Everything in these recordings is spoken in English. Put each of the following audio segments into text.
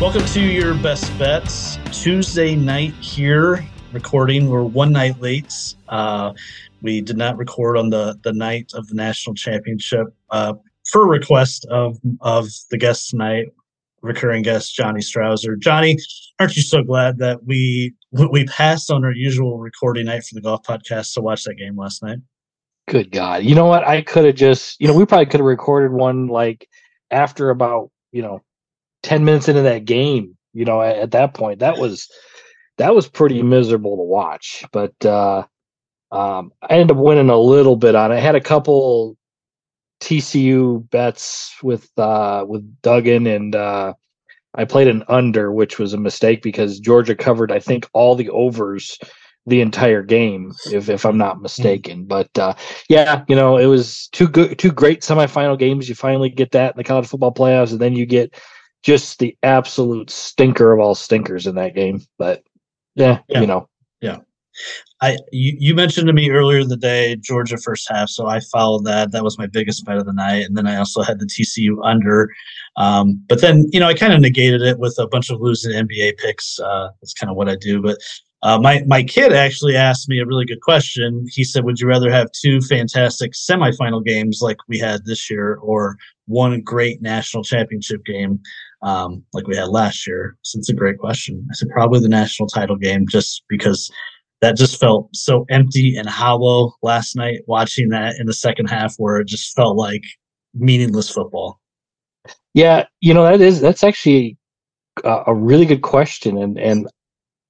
Welcome to your best bets Tuesday night here recording. We're one night late. Uh, we did not record on the the night of the national championship uh, for request of of the guest tonight, recurring guest Johnny Strouser. Johnny, aren't you so glad that we we passed on our usual recording night for the golf podcast to watch that game last night? Good God! You know what? I could have just you know we probably could have recorded one like after about you know 10 minutes into that game, you know, at, at, that point, that was that was pretty miserable to watch. But uh um I ended up winning a little bit on it. I had a couple TCU bets with uh with Duggan and uh I played an under, which was a mistake because Georgia covered, I think, all the overs the entire game, if if I'm not mm-hmm. mistaken. But uh, yeah, you know, it was two good, two great semifinal games. You finally get that in the college football playoffs, and then you get just the absolute stinker of all stinkers in that game. But yeah, yeah. you know. Yeah. I you, you mentioned to me earlier in the day Georgia first half, so I followed that. That was my biggest bet of the night, and then I also had the TCU under. Um, but then you know I kind of negated it with a bunch of losing NBA picks. Uh, that's kind of what I do. But uh, my my kid actually asked me a really good question. He said, "Would you rather have two fantastic semifinal games like we had this year, or one great national championship game?" um, like we had last year? So it's a great question. I said probably the national title game, just because that just felt so empty and hollow last night. Watching that in the second half, where it just felt like meaningless football. Yeah, you know that is that's actually a, a really good question, and and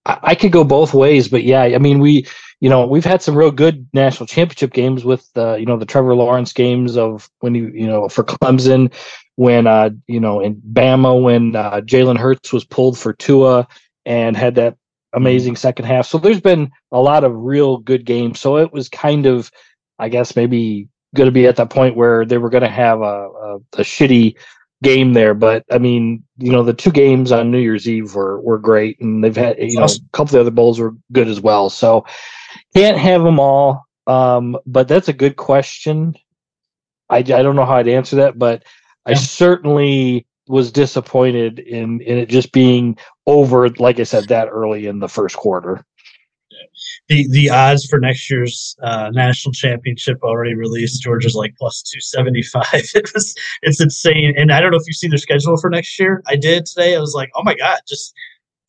I, I could go both ways, but yeah, I mean we you know we've had some real good national championship games with uh, you know the Trevor Lawrence games of when you you know for Clemson when uh you know in Bama when uh, Jalen Hurts was pulled for Tua and had that amazing second half. So there's been a lot of real good games. So it was kind of, I guess, maybe going to be at that point where they were going to have a, a, a, shitty game there. But I mean, you know, the two games on New Year's Eve were were great, and they've had you know a couple of the other bowls were good as well. So can't have them all. Um, but that's a good question. I, I don't know how I'd answer that, but I certainly was disappointed in in it just being over, like I said, that early in the first quarter. The the odds for next year's uh, national championship already released. Georgia's like plus two seventy five. It was it's insane. And I don't know if you've seen their schedule for next year. I did today. I was like, oh my god, just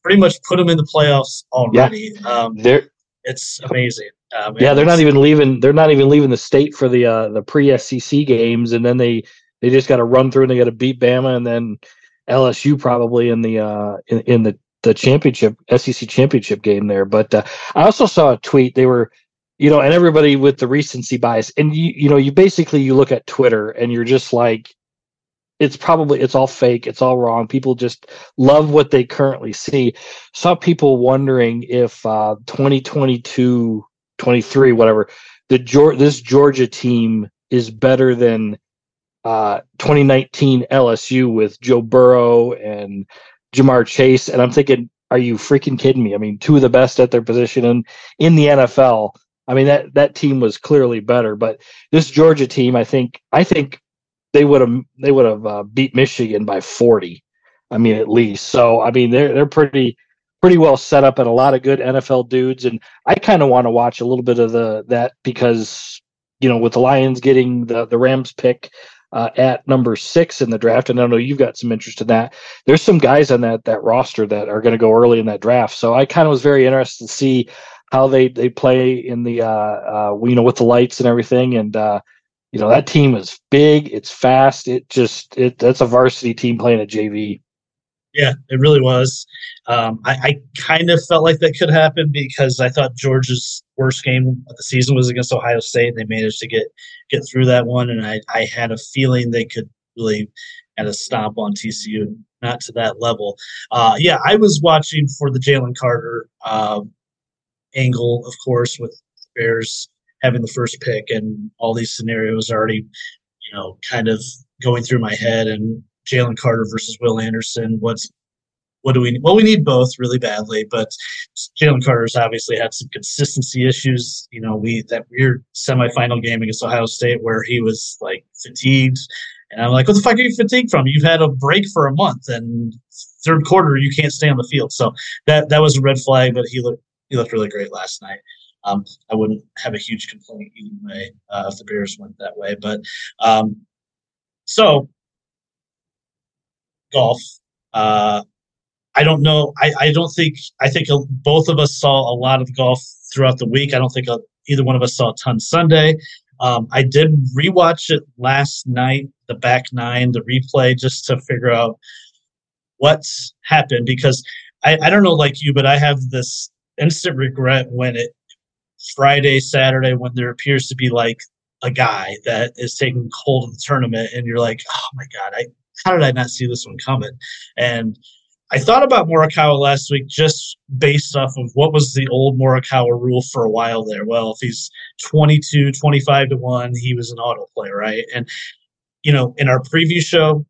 pretty much put them in the playoffs already. Yeah. Um, they're it's amazing. Um, yeah, they're not even leaving. They're not even leaving the state for the uh, the pre SEC games, and then they they just got to run through and they got to beat Bama and then LSU probably in the uh, in, in the the championship SEC championship game there. But uh, I also saw a tweet. They were, you know, and everybody with the recency bias, and you you know, you basically you look at Twitter and you're just like, it's probably it's all fake, it's all wrong. People just love what they currently see. Saw people wondering if uh, 2022, 23, whatever, the this Georgia team is better than uh, 2019 LSU with Joe Burrow and Ja'Marr Chase, and I'm thinking, are you freaking kidding me? I mean, two of the best at their position in in the NFL. I mean that that team was clearly better, but this Georgia team, I think, I think they would have they would have uh, beat Michigan by 40. I mean, at least. So I mean, they're they're pretty pretty well set up and a lot of good NFL dudes, and I kind of want to watch a little bit of the that because you know with the Lions getting the the Rams pick, uh, at number six in the draft, and I know you've got some interest in that. There's some guys on that that roster that are going to go early in that draft, so I kind of was very interested to see how they they play in the uh, uh, you know with the lights and everything, and uh, you know that team is big, it's fast, it just it that's a varsity team playing at JV. Yeah, it really was. Um, I, I kind of felt like that could happen because I thought Georgia's worst game of the season was against Ohio State. They managed to get get through that one, and I, I had a feeling they could really at a stomp on TCU, not to that level. Uh, yeah, I was watching for the Jalen Carter uh, angle, of course, with Bears having the first pick and all these scenarios already, you know, kind of going through my head and Jalen Carter versus Will Anderson. What's what do we? need? Well, we need both really badly, but Jalen Carter's obviously had some consistency issues. You know, we that weird semifinal game against Ohio State where he was like fatigued, and I'm like, what the fuck are you fatigued from? You've had a break for a month, and third quarter you can't stay on the field. So that that was a red flag, but he looked he looked really great last night. Um, I wouldn't have a huge complaint either way uh, if the Bears went that way. But um, so golf. Uh, I don't know. I, I don't think. I think both of us saw a lot of golf throughout the week. I don't think either one of us saw a ton Sunday. Um, I did rewatch it last night, the back nine, the replay, just to figure out what's happened because I, I don't know like you, but I have this instant regret when it Friday, Saturday, when there appears to be like a guy that is taking hold of the tournament, and you're like, oh my god, I how did I not see this one coming? And I thought about Morikawa last week just based off of what was the old Morikawa rule for a while there. Well, if he's 22, 25 to 1, he was an auto play, right? And, you know, in our preview show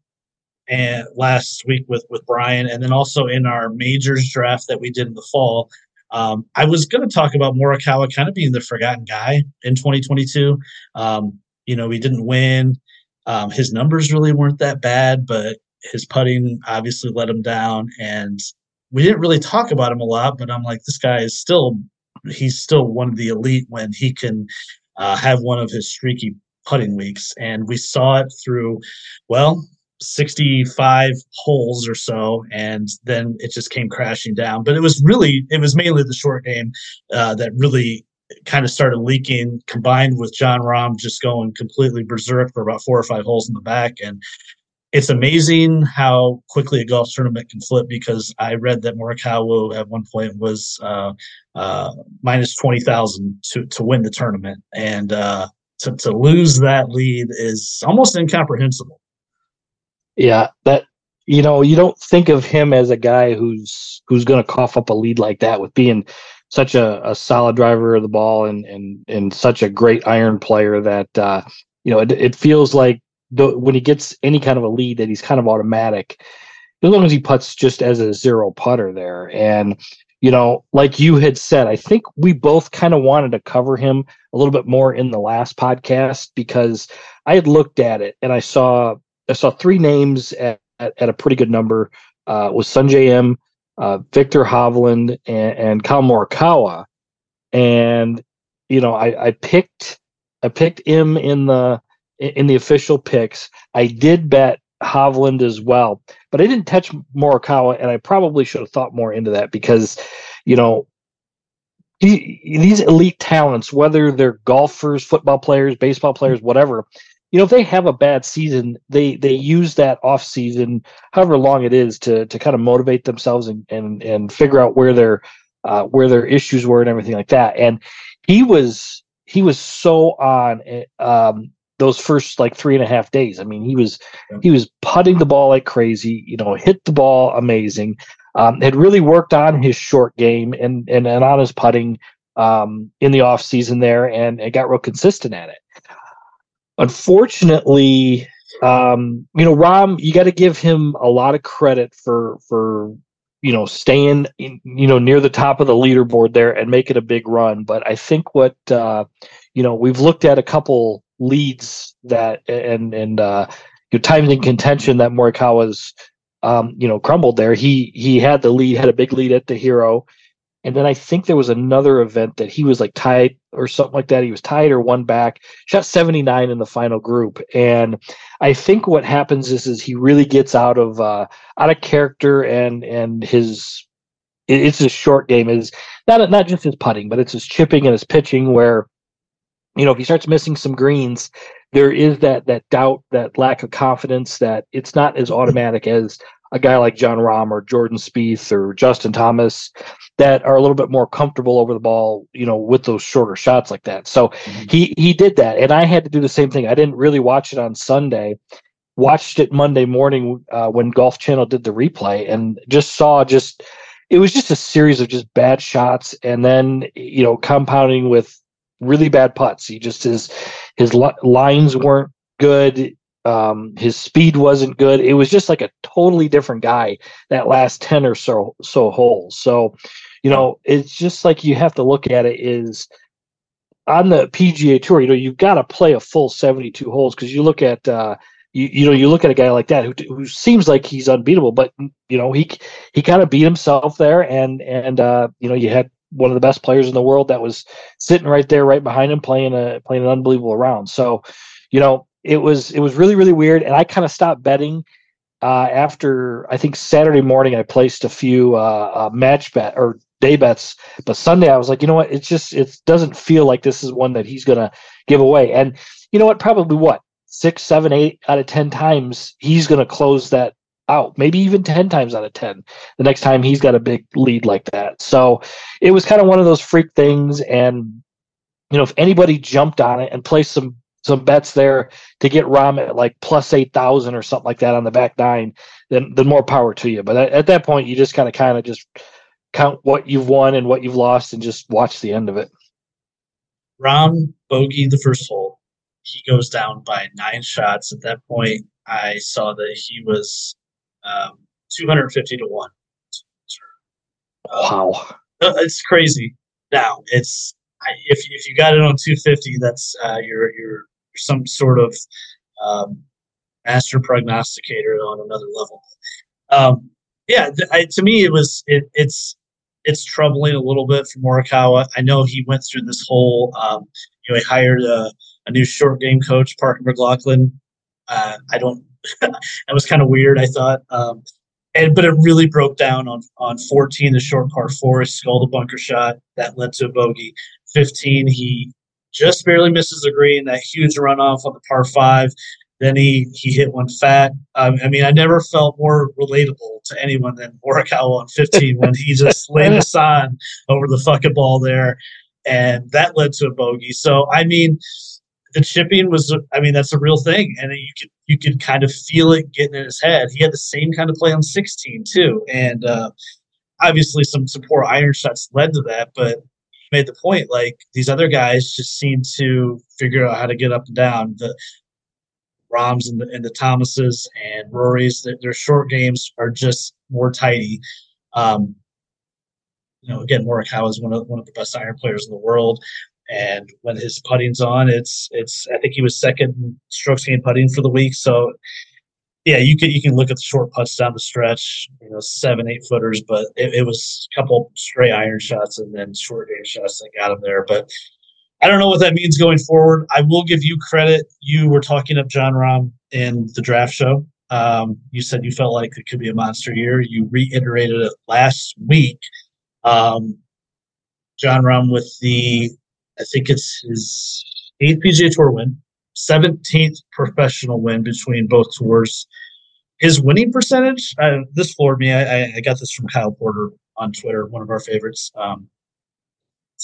and last week with, with Brian, and then also in our majors draft that we did in the fall, um, I was going to talk about Morikawa kind of being the forgotten guy in 2022. Um, you know, he didn't win. Um, his numbers really weren't that bad, but his putting obviously let him down. And we didn't really talk about him a lot, but I'm like, this guy is still, he's still one of the elite when he can uh, have one of his streaky putting weeks. And we saw it through, well, 65 holes or so and then it just came crashing down but it was really it was mainly the short game uh, that really kind of started leaking combined with Jon Rahm just going completely berserk for about four or five holes in the back and it's amazing how quickly a golf tournament can flip because I read that Morikawa at one point was uh, uh, minus 20,000 to, to win the tournament. And uh, to, to lose that lead is almost incomprehensible. Yeah, that you know, you don't think of him as a guy who's who's going to cough up a lead like that with being such a, a solid driver of the ball and and and such a great iron player that uh, you know it, it feels like the, when he gets any kind of a lead that he's kind of automatic as long as he puts just as a zero putter there and you know like you had said i think we both kind of wanted to cover him a little bit more in the last podcast because i had looked at it and i saw I saw three names at, at, at a pretty good number. Uh, was Sungjae Im, uh, Viktor Hovland, and, and Kyle Morikawa, and you know I, I picked I picked him in the in the official picks. I did bet Hovland as well, but I didn't touch Morikawa, and I probably should have thought more into that because, you know, these elite talents, whether they're golfers, football players, baseball players, whatever, you know if they have a bad season they they use that off season however long it is to to kind of motivate themselves and and and figure out where their uh, where their issues were and everything like that and he was he was so on eh, um, those first like three and a half days. I mean he was he was putting the ball like crazy you know hit the ball amazing. Um, had really worked on his short game and and, and on his putting um, in the off season there and, and got real consistent at it. Unfortunately, um, you know, Rahm, you got to give him a lot of credit for for you know staying in, you know near the top of the leaderboard there and making a big run. But I think what uh, you know we've looked at a couple leads that and and uh, your times in contention that Morikawa's um, you know crumbled there. He he had the lead, had a big lead at the Hero. And then I think there was another event that he was like tied or something like that. He was tied or one back, shot 79 in the final group. And I think what happens is is he really gets out of uh out of character and and his it's his short game is not not just his putting, but it's his chipping and his pitching where you know if he starts missing some greens, there is that that doubt, that lack of confidence that it's not as automatic as a guy like Jon Rahm or Jordan Spieth or Justin Thomas that are a little bit more comfortable over the ball, you know, with those shorter shots like that. So mm-hmm. he he did that, and I had to do the same thing. I didn't really watch it on Sunday. Watched it Monday morning uh, when Golf Channel did the replay, and just saw just it was just a series of just bad shots, and then you know compounding with really bad putts. He just his his lines weren't good Um, his speed wasn't good. It was just like a totally different guy that last 10 or so so holes. So, you know, it's just like you have to look at it is on the PGA tour, you know, you've got to play a full 72 holes because you look at uh you, you know, you look at a guy like that who, who seems like he's unbeatable, but you know, he he kind of beat himself there and and uh, you know, you had one of the best players in the world that was sitting right there right behind him playing a playing an unbelievable round. So, you know, it was it was really really weird, and I kind of stopped betting uh, after I think Saturday morning. I placed a few uh, uh, match bet or day bets, but Sunday I was like, you know what? It's just it doesn't feel like this is one that he's gonna give away. And you know what? Probably what six, seven, eight out of ten times he's gonna close that out, maybe even 10 times out of 10 the next time he's got a big lead like that. So it was kind of one of those freak things. And, you know, if anybody jumped on it and placed some some bets there to get Rahm at like plus eight thousand or something like that on the back nine, then then more power to you. But at, at that point, you just kind of kind of just count what you've won and what you've lost, and just watch the end of it. Rahm bogey the first hole. He goes down by nine shots. At that point, I saw that he was um, two hundred fifty to one. Wow, uh, it's crazy. Now it's if if you got it on 250, that's uh, you're you're some sort of um, master prognosticator on another level. Um, yeah, I, to me, it was it, it's it's troubling a little bit for Morikawa. I know he went through this whole, um, you know, he hired a, a new short game coach, Parker McLachlin. Uh, I don't. That was kind of weird. I thought, um, and but it really broke down on on 14, the short par four. He skulled a bunker shot that led to a bogey. 15, he just barely misses the green. That huge runoff on the par five. Then he he hit one fat. Um, I mean, I never felt more relatable to anyone than Morikawa on 15 when he just laid us on over the fucking ball there, and that led to a bogey. So I mean, the chipping was I mean that's a real thing, and you could you could kind of feel it getting in his head. He had the same kind of play on 16 too, and uh, obviously some some poor iron shots led to that, but made the point like these other guys just seem to figure out how to get up and down. The Rahms and the, and the Thomases and Rory's. Their, short games are just more tidy. Um, you know, again, Morikawa is one of one of the best iron players in the world, and when his putting's on, it's it's. I think he was second strokes gained putting for the week. So, yeah, you can you can look at the short putts down the stretch, you know, seven eight footers, but it, it was a couple straight iron shots and then short game shots that got him there. But I don't know what that means going forward. I will give you credit. You were talking up Jon Rahm in the draft show. Um, you said you felt like it could be a monster year. You reiterated it last week. Um, Jon Rahm with the, I think it's his eighth PGA Tour win, 17th professional win between both tours. His winning percentage, uh, this floored me. I, I, got this from Kyle Porter on Twitter, one of our favorites. Um,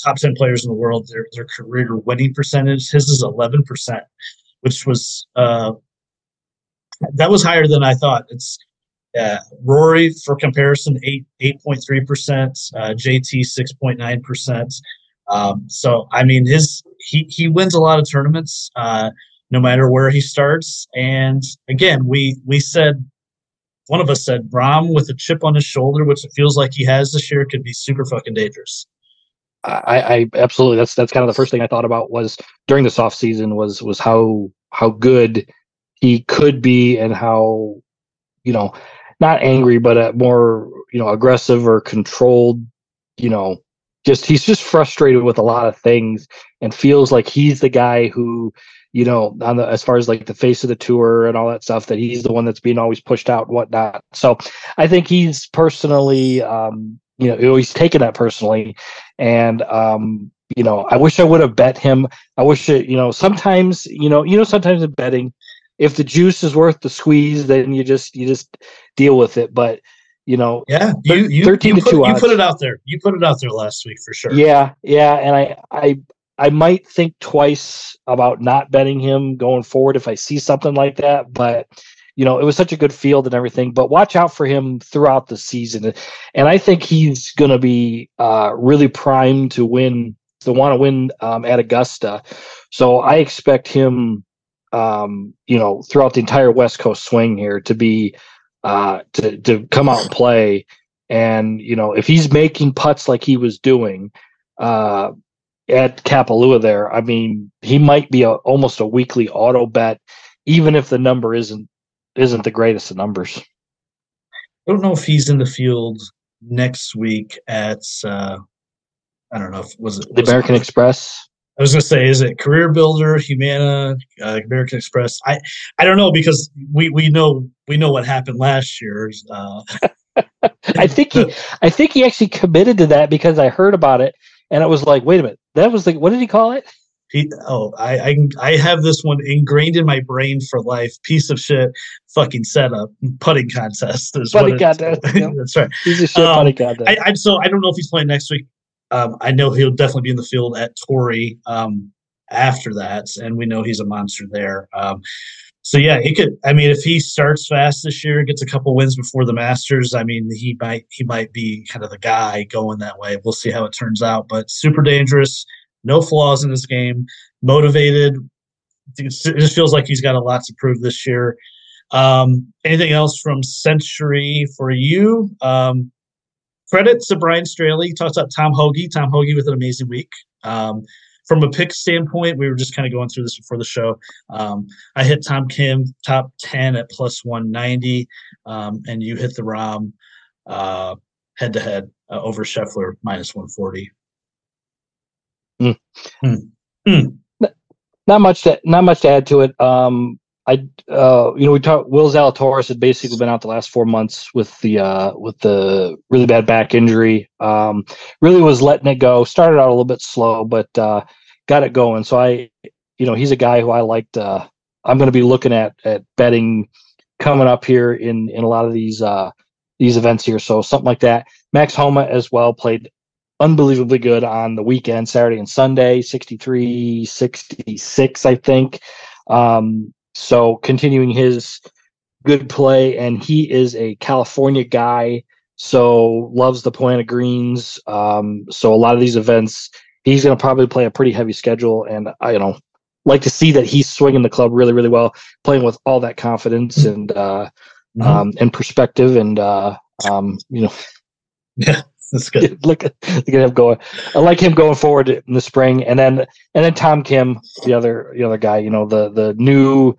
top 10 players in the world, their, their career winning percentage, his is 11%, which was, uh, that was higher than I thought. It's, uh, Rory, for comparison, 8, 8.3%, uh, JT, 6.9%. Um, so, I mean, his, he, he wins a lot of tournaments, uh, no matter where he starts. And again, we, we said, one of us said Rahm with a chip on his shoulder, which it feels like he has this year, could be super fucking dangerous. I, I absolutely that's that's kind of the first thing I thought about was during this off season was was how how good he could be and how you know not angry but uh, more you know aggressive or controlled you know just he's just frustrated with a lot of things and feels like he's the guy who you know on the as far as like the face of the tour and all that stuff that he's the one that's being always pushed out and whatnot. So i think he's personally um you know he's taken that personally. And um you know i wish i would have bet him. I wish it you know sometimes you know you know sometimes in betting if the juice is worth the squeeze then you just you just deal with it. But you know yeah you, you 13 you to put, 2 odds. you put it out there you put it out there last week for sure yeah yeah and i i i might think twice about not betting him going forward if i see something like that but you know, it was such a good field and everything. But watch out for him throughout the season, and I think he's going to be uh, really primed to win, to want to win um, at Augusta. So I expect him um, you know, throughout the entire West Coast swing here to be uh, to to come out and play. And you know, if he's making putts like he was doing uh, at Kapalua, there, I mean, he might be a, almost a weekly auto bet, even if the number isn't isn't the greatest of numbers. I don't know if he's in the field next week at uh, I don't know if was it the American it, Express. I was gonna say, is it Career Builder, Humana, uh, American Express? I I don't know because we we know we know what happened last year. Uh, I think he I think he actually committed to that because I heard about it and it was like, wait a minute, that was like what did he call it? He, oh, I, I I have this one ingrained in my brain for life. Piece of shit, fucking setup, putting contest. Is putting contest. Yeah. That's right. He's a shit um, putting contest. I, I, so I don't know if he's playing next week. Um, I know he'll definitely be in the field at Torrey um, after that, and we know he's a monster there. Um, so yeah, he could. I mean, if he starts fast this year, gets a couple wins before the Masters, I mean, he might he might be kind of the guy going that way. We'll see how it turns out, but super dangerous no flaws in his game, motivated. It just feels like he's got a lot to prove this year. Um, anything else from Sentry for you? Um, credit to Brian Straley. He talks about Tom Hoge. Tom Hoge with an amazing week. Um, from a pick standpoint, we were just kind of going through this before the show. Um, I hit Tom Kim top 10 at plus 190, um, and you hit the Rahm head to head over Scheffler minus 140. Mm. Mm. Not much to not much to add to it. Um, I uh, you know we talked. Will Zalatoris had basically been out the last four months with the uh, with the really bad back injury. Um, really was letting it go. Started out a little bit slow, but uh, got it going. So I, you know, he's a guy who I liked. Uh, I'm going to be looking at at betting coming up here in in a lot of these uh, these events here. So something like that. Max Homa as well played unbelievably good on the weekend, Saturday and Sunday, 63, 66, I think. Um, so continuing his good play, and he is a California guy, so loves the Poana greens. Um, so a lot of these events, he's going to probably play a pretty heavy schedule, and I, you know, like to see that he's swinging the club really, really well, playing with all that confidence and uh, mm-hmm. um, and perspective, and uh, um, you know, yeah. That's good. look, look at him going. I like him going forward in the spring, and then and then Tom Kim, the other the other guy. You know the the new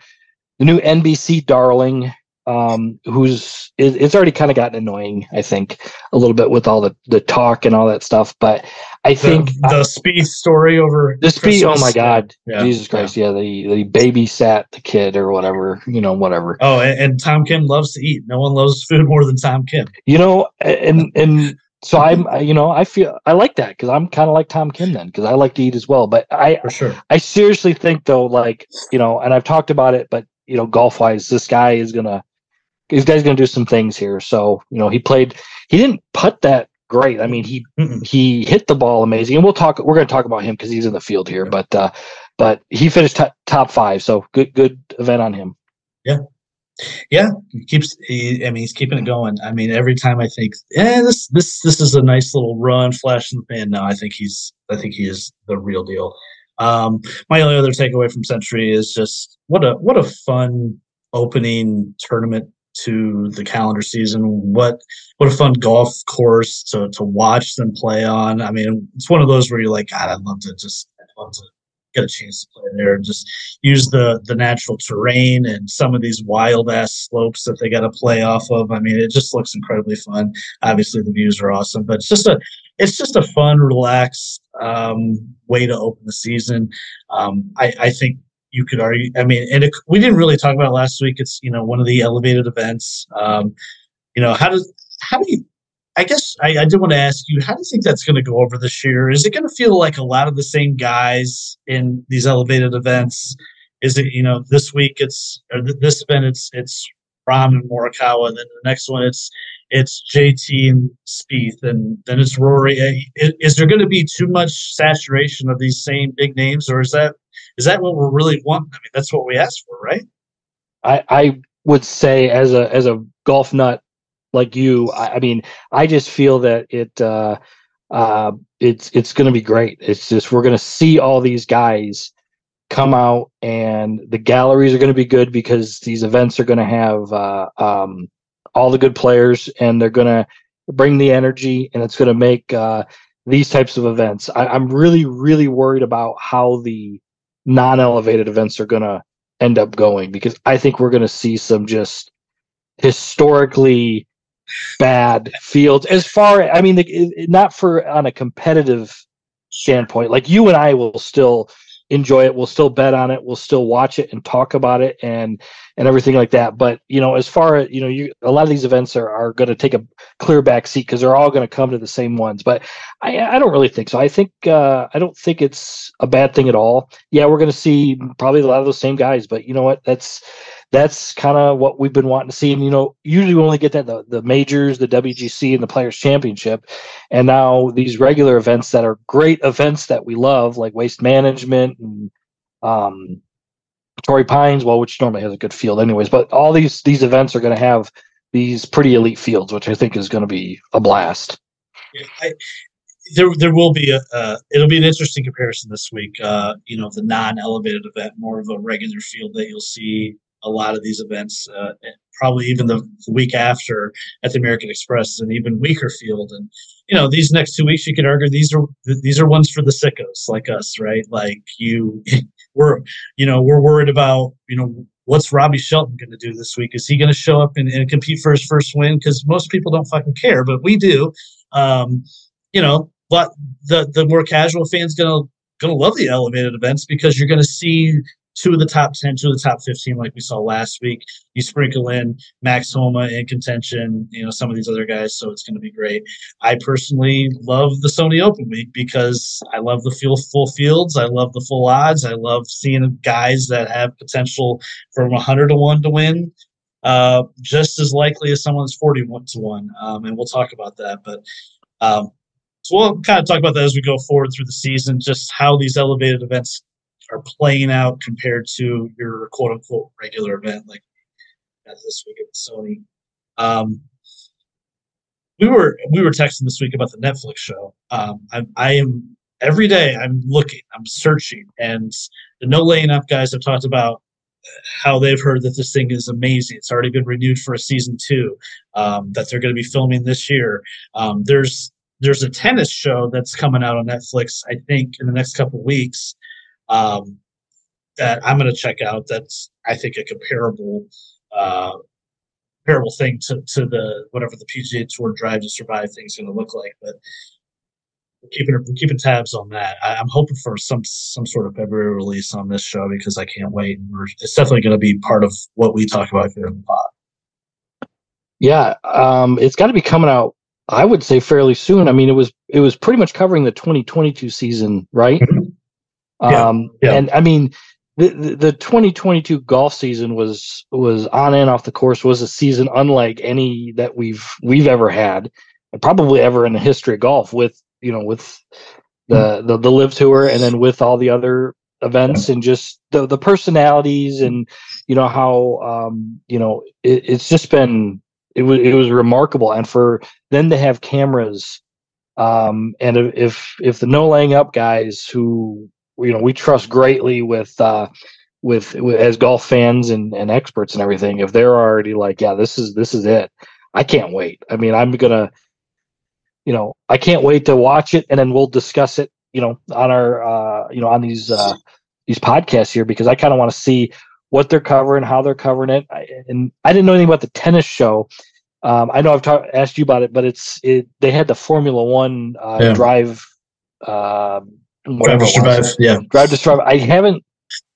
the new NBC darling, um, who's it, it's already kind of gotten annoying. I think a little bit with all the the talk and all that stuff, but I think the, the Spieth story over the Speed. Oh my God, yeah, Jesus Christ! Yeah, yeah the the babysat the kid or whatever. You know, whatever. Oh, and, and Tom Kim loves to eat. No one loves food more than Tom Kim. You know, and and so I'm, you know, I feel I like that because I'm kind of like Tom Kim then because I like to eat as well. But I, for sure, I seriously think though, like you know, and I've talked about it, but you know, golf wise, this guy is gonna, this guy's gonna do some things here. So you know, he played, he didn't putt that great. I mean, he Mm-mm. he hit the ball amazing, and we'll talk. We're gonna talk about him because he's in the field here, but uh, but he finished t- top five, so good good event on him. Yeah, yeah, he keeps. He, I mean, he's keeping it going. I mean, every time I think, yeah, this this this is a nice little run, flash in the pan. No, I think he's. I think he is the real deal. Um, my only other takeaway from Sentry is just what a what a fun opening tournament to the calendar season. What what a fun golf course to to watch them play on. I mean, it's one of those where you're like, God, I'd love to just I'd love to get a chance to play there and just use the the natural terrain and some of these wild ass slopes that they got to play off of. I mean, it just looks incredibly fun. Obviously, the views are awesome, but it's just a it's just a fun, relaxed um, way to open the season. Um, I, I think you could argue. I mean, and it, we didn't really talk about last week. It's you know one of the elevated events. Um, you know how does how do you I guess I, I did want to ask you, how do you think that's going to go over this year? Is it going to feel like a lot of the same guys in these elevated events? Is it, you know, this week it's, or this event it's, it's Rahm and Morikawa, and then the next one it's, it's JT and Spieth, and then it's Rory. Is, is there going to be too much saturation of these same big names, or is that, is that what we're really wanting? I mean, that's what we asked for, right? I, I would say as a, as a golf nut, like you, I, I mean, I just feel that it uh, uh, it's it's going to be great. It's just we're going to see all these guys come out and the galleries are going to be good because these events are going to have uh, um, all the good players and they're going to bring the energy and it's going to make uh, these types of events. I, I'm really, really worried about how the non elevated events are going to end up going because I think we're going to see some just historically bad fields as far i mean not for on a competitive standpoint like you and i will still enjoy it. We'll still bet on it. We'll still watch it and talk about it. And and everything like that. But you know as far as you know you a lot of these events are, are going to take a clear back seat because they're all going to come to the same ones. But i i don't really think so. I think uh i don't think it's a bad thing at all. Yeah we're going to see probably a lot of those same guys but you know what? That's that's kind of what we've been wanting to see. And you know, usually we only get that the, the majors, the WGC, and the Players Championship, and now these regular events that are great events that we love, like Waste Management and um, Torrey Pines, well, which normally has a good field, anyways. But all these these events are going to have these pretty elite fields, which I think is going to be a blast. Yeah, I, there, there will be a. Uh, it'll be an interesting comparison this week. Uh, you know, the non-elevated event, more of a regular field that you'll see a lot of these events, uh, probably even the, the, week after at the American Express is an even weaker field. And you know, these next two weeks, you could argue these are these are ones for the sickos like us, right? Like you, we're you know we're worried about you know what's Robbie Shelton going to do this week? Is he going to show up and, and, compete for his first win? Because most people don't fucking care, but we do. Um, you know, but the the more casual fans gonna gonna love the elevated events because you're gonna see two of the top 10, two of the top 15, like we saw last week. You sprinkle in Max Homa in contention, you know, some of these other guys, so it's going to be great. I personally love the Sony Open Week because I love the full, full fields. I love the full odds. I love seeing guys that have potential from 100 to 1 to win. Uh, just as likely as someone's 41 to 1. Um, and we'll talk about that. But um, so we'll kind of talk about that as we go forward through the season, just how these elevated events are playing out compared to your quote unquote regular event like this week at Sony. Um, we were we were texting this week about the Netflix show. Um, I, I am every day I'm looking, I'm searching, and the No Laying Up guys have talked about how they've heard that this thing is amazing. It's already been renewed for a season two um, that they're going to be filming this year. Um, there's there's a tennis show that's coming out on Netflix, I think, in the next couple weeks um, that I'm going to check out. That's I think a comparable uh, comparable thing to, to the whatever the PGA Tour Drive to Survive thing is going to look like. But we're keeping we're keeping tabs on that. I, am hoping for some some sort of February release on this show because I can't wait. We're, it's definitely going to be part of what we talk about here in the pod. Yeah, um, it's got to be coming out. I would say fairly soon. I mean, it was it was pretty much covering the 2022 season, right? Mm-hmm. Yeah, um, yeah. And I mean, the, the 2022 golf season was was on and off the course was a season unlike any that we've we've ever had, and probably ever in the history of golf. With you know with the the, the LIV tour and then with all the other events and just the the personalities and you know how um you know it, it's just been it was it was remarkable and for then to have cameras um and if if the no laying up guys who you know we trust greatly with uh with, with as golf fans and, and experts and everything if they're already like yeah this is this is it i can't wait i mean i'm gonna you know i can't wait to watch it and then we'll discuss it you know on our uh you know on these uh these podcasts here because i kind of want to see what they're covering how they're covering it I, and i didn't know anything about the tennis show um, I know I've ta- asked you about it, but it's it. They had the Formula One uh, yeah. drive Drive to Survive. Yeah. Drive to Survive. I haven't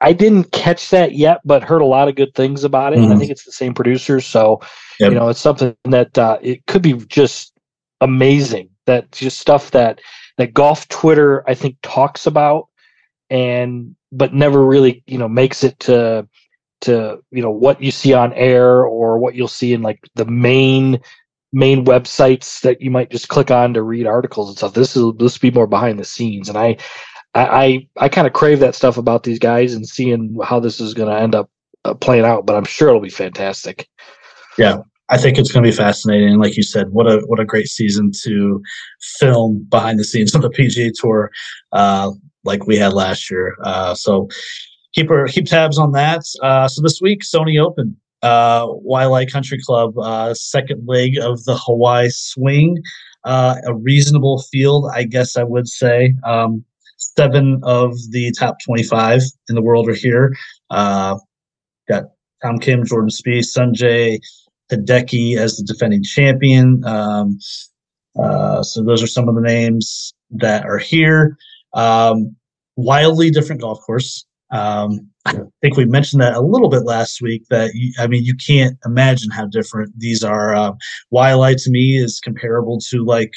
I didn't catch that yet, but heard a lot of good things about it. Mm-hmm. I think it's the same producers, so yep. you know it's something that uh, it could be just amazing. That just stuff that that golf Twitter I think talks about, and but never really you know makes it to to you know what you see on air or what you'll see in like the main main websites that you might just click on to read articles and stuff. This is this be more behind the scenes, and I I I, I kind of crave that stuff about these guys and seeing how this is going to end up uh, playing out. But I'm sure it'll be fantastic. Yeah, I think it's going to be fascinating. Like you said, what a what a great season to film behind the scenes of the PGA Tour, uh, like we had last year. Uh, so keep keep tabs on that. Uh, so this week, Sony Open, uh, Waialae Country Club, uh, second leg of the Hawaii Swing, uh, a reasonable field, I guess I would say. Um, seven of the top 25 in the world are here. Uh, got Tom Kim, Jordan Spieth, Sungjae Hideki as the defending champion. Um, uh, so those are some of the names that are here. Um, wildly different golf course. Um, I think we mentioned that a little bit last week. That you, I mean, you can't imagine how different these are. Uh, Waialae to me is comparable to like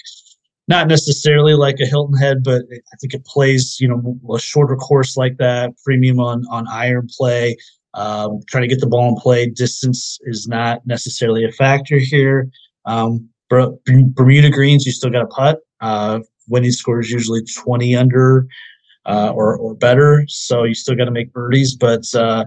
not necessarily like a Hilton Head, but I think it plays you know a shorter course like that. Premium on on iron play. Um, trying to get the ball in play. Distance is not necessarily a factor here. Um, Bermuda greens, you still got a putt. Uh, winning score is usually 20 under uh, or, or better. So you still got to make birdies. But uh,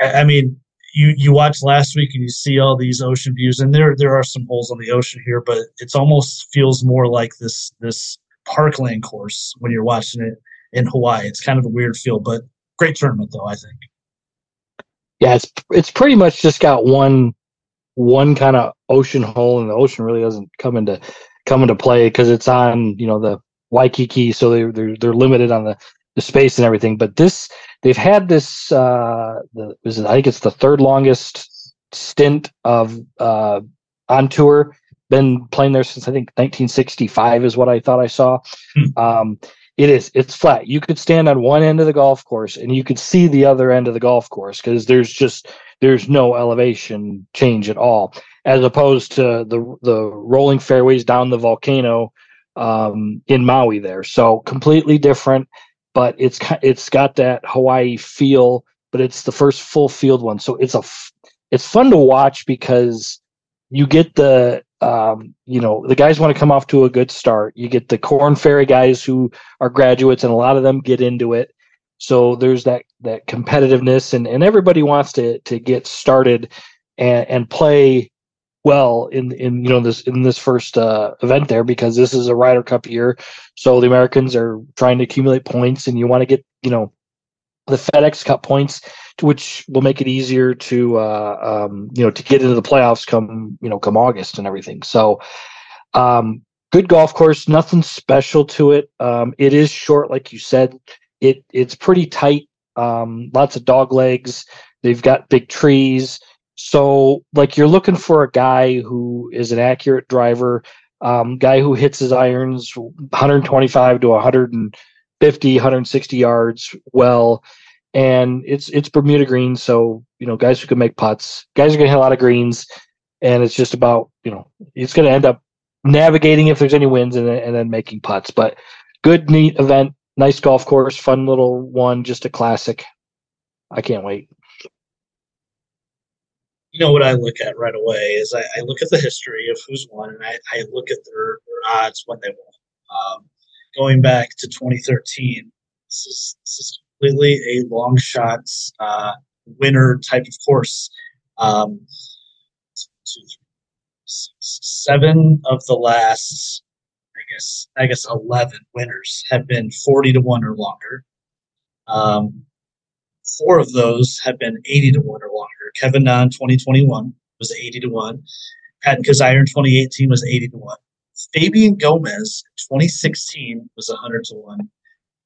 I, I, mean, you you watch last week and you see all these ocean views, and there there are some holes on the ocean here, but it's almost feels more like this this parkland course when you're watching it in Hawaii. It's kind of a weird feel, but great tournament though. I think. Yeah, it's it's pretty much just got one one kind of ocean hole, and the ocean really doesn't come into come into play because it's on you know the Waikiki, so they they're they're limited on the the space and everything. But this they've had this uh the is it, I think it's the third longest stint of uh on tour. Been playing there since I think 1965 is what I thought I saw. Hmm. Um, it is it's flat. You could stand on one end of the golf course and you could see the other end of the golf course because there's just there's no elevation change at all, as opposed to the the rolling fairways down the volcano um, in Maui there. So completely different, but it's it's got that Hawaii feel, but it's the first full field one. So it's a it's fun to watch because you get the um, you know the guys want to come off to a good start. You get the Corn Ferry guys who are graduates, and a lot of them get into it. So there's that that competitiveness, and and everybody wants to to get started and and play well in in you know this in this first uh, event there because this is a Ryder Cup year, so the Americans are trying to accumulate points, and you want to get you know the FedEx Cup points, which will make it easier to uh, um, you know to get into the playoffs come you know come August and everything. So. Um, good golf course, nothing special to it. Um, it is short, like you said. It it's pretty tight. Um, lots of dog legs. They've got big trees. So, like, you're looking for a guy who is an accurate driver, um, guy who hits his irons 125 to 150, 160 yards well. And it's it's Bermuda greens, so you know guys who can make putts. Guys are gonna hit a lot of greens, and it's just about you know it's gonna end up navigating if there's any winds and and then making putts. But good, neat event, nice golf course, fun little one, just a classic. I can't wait you know what I look at right away is I, I look at the history of who's won, and I, I look at their, their, odds when they won. Um, going back to 2013, this is, this is completely a long shots uh, winner type of course. Um, seven of the last, I guess, I guess eleven winners have been 40 to one or longer. Um, four of those have been 80 to 1 or longer. Kevin Na 2021 was 80 to 1. Patton Kizzire 2018 was 80 to 1. Fabian Gomez 2016 was 100 to 1.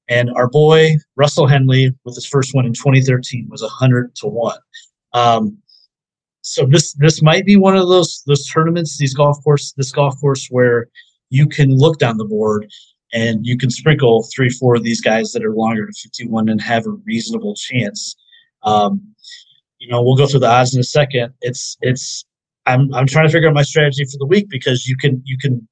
And our boy Russell Henley with his first one in 2013 was 100 to 1. Um, so this this might be one of those those tournaments, these golf course, this golf course where you can look down the board and you can sprinkle three, four of these guys that are longer to 51 and have a reasonable chance. Um, you know, we'll go through the odds in a second. It's it's I'm I'm trying to figure out my strategy for the week because you can you can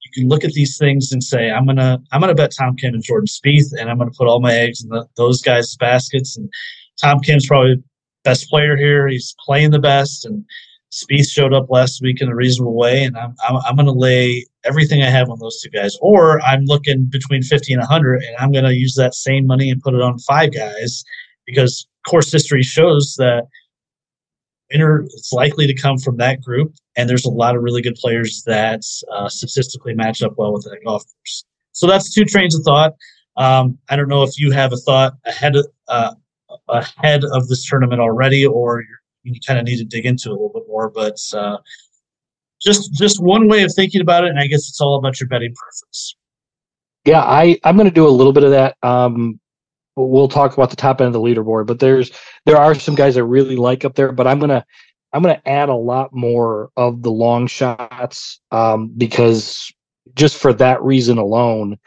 you can look at these things and say I'm gonna I'm gonna bet Tom Kim and Jordan Spieth and I'm gonna put all my eggs in the, those guys' baskets and Tom Kim's probably best player here. He's playing the best and Spieth showed up last week in a reasonable way, and I'm I'm, I'm to lay everything I have on those two guys. Or I'm looking between 50 and 100, and I'm to use that same money and put it on five guys because course history shows that winner it's likely to come from that group, and there's a lot of really good players that uh, statistically match up well with that golf course. So that's two trains of thought. Um, I don't know if you have a thought ahead of, uh, ahead of this tournament already, or you kind of need to dig into it a little bit more. But uh, just just one way of thinking about it, and I guess it's all about your betting preference. Yeah, I I'm going to do a little bit of that. Um, we'll talk about the top end of the leaderboard, but there's there are some guys I really like up there, but I'm gonna I'm gonna add a lot more of the long shots um, because just for that reason alone,